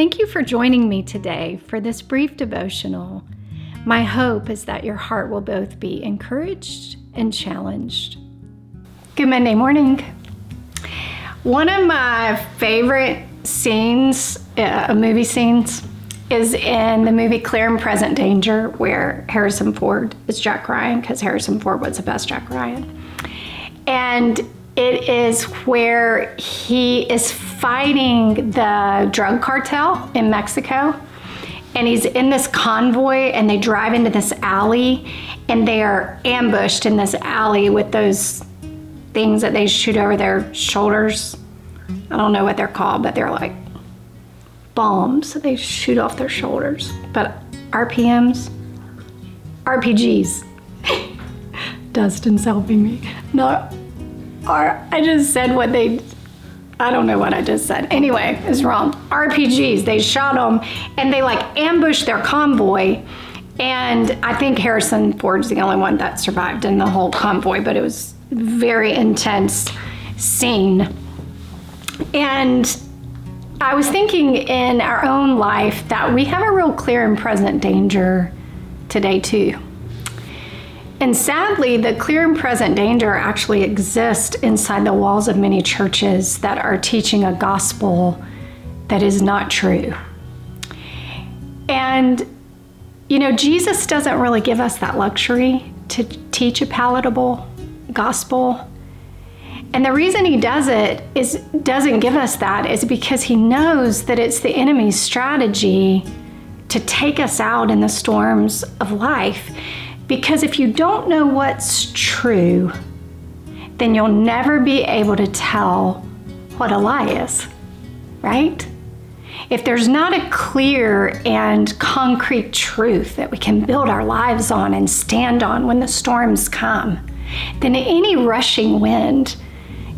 Thank you for joining me today for this brief devotional. My hope is that your heart will both be encouraged and challenged. Good Monday morning. One of my favorite scenes, uh, movie scenes, is in the movie Clear and Present Danger, where Harrison Ford is Jack Ryan, because Harrison Ford was the best Jack Ryan. And it is where he is fighting the drug cartel in Mexico. And he's in this convoy, and they drive into this alley, and they are ambushed in this alley with those things that they shoot over their shoulders. I don't know what they're called, but they're like bombs that they shoot off their shoulders. But RPMs, RPGs. Dustin's helping me. No, I just said what they. I don't know what I just said. Anyway, it's wrong. RPGs. They shot them and they like ambushed their convoy. And I think Harrison Ford's the only one that survived in the whole convoy, but it was very intense scene. And I was thinking in our own life that we have a real clear and present danger today, too. And sadly, the clear and present danger actually exists inside the walls of many churches that are teaching a gospel that is not true. And, you know, Jesus doesn't really give us that luxury to teach a palatable gospel. And the reason he does it is doesn't give us that is because he knows that it's the enemy's strategy to take us out in the storms of life. Because if you don't know what's true, then you'll never be able to tell what a lie is, right? If there's not a clear and concrete truth that we can build our lives on and stand on when the storms come, then any rushing wind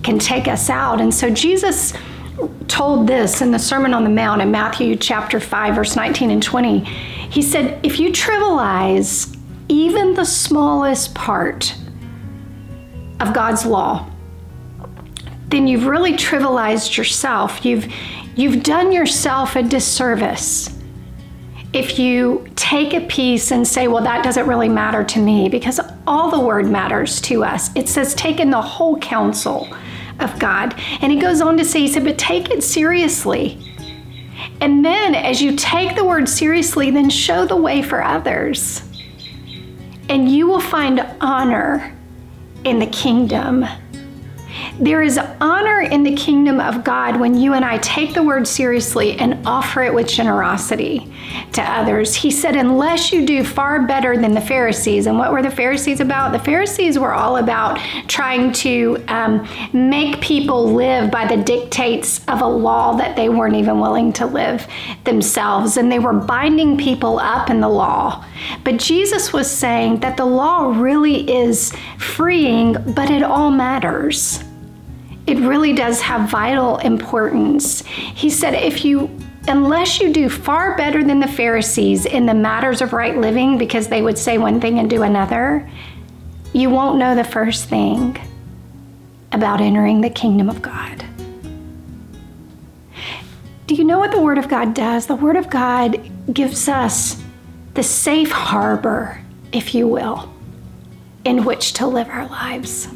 can take us out. And so Jesus told this in the Sermon on the Mount in Matthew chapter 5, verse 19 and 20. He said, If you trivialize even the smallest part of God's law, then you've really trivialized yourself. You've you've done yourself a disservice if you take a piece and say, well, that doesn't really matter to me, because all the word matters to us. It says, take in the whole counsel of God. And he goes on to say, he said, but take it seriously. And then as you take the word seriously, then show the way for others. And you will find honor in the kingdom there is honor in the kingdom of God when you and I take the word seriously and offer it with generosity to others. He said, unless you do far better than the Pharisees. And what were the Pharisees about? The Pharisees were all about trying to um, make people live by the dictates of a law that they weren't even willing to live themselves. And they were binding people up in the law. But Jesus was saying that the law really is freeing, but it all matters it really does have vital importance. He said, if you unless you do far better than the Pharisees in the matters of right living, because they would say one thing and do another, you won't know the first thing about entering the kingdom of God. Do you know what the Word of God does? The Word of God gives us the safe harbor, if you will, in which to live our lives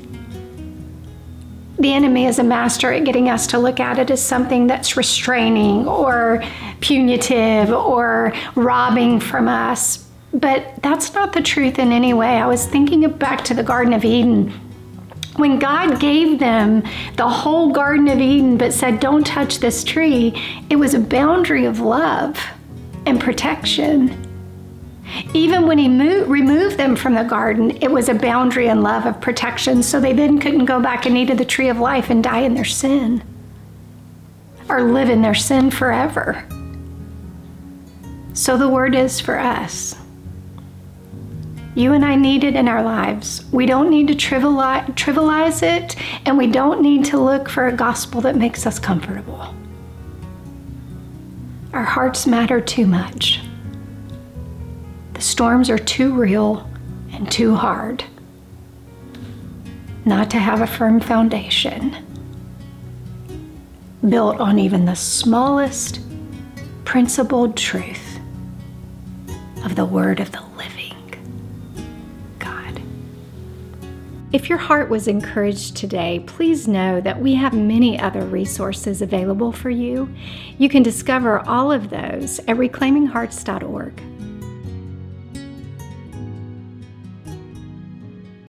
the enemy is a master at getting us to look at it as something that's restraining or punitive or robbing from us. But that's not the truth in any way. I was thinking back to the Garden of Eden. When God gave them the whole Garden of Eden but said, Don't touch this tree, it was a boundary of love and protection. Even when he moved, removed them from the garden, it was a boundary and love of protection, so they then couldn't go back and eat of the tree of life and die in their sin or live in their sin forever. So the word is for us. You and I need it in our lives. We don't need to trivialize it, and we don't need to look for a gospel that makes us comfortable. Our hearts matter too much. The storms are too real and too hard not to have a firm foundation built on even the smallest principled truth of the Word of the living God. If your heart was encouraged today, please know that we have many other resources available for you. You can discover all of those at reclaiminghearts.org.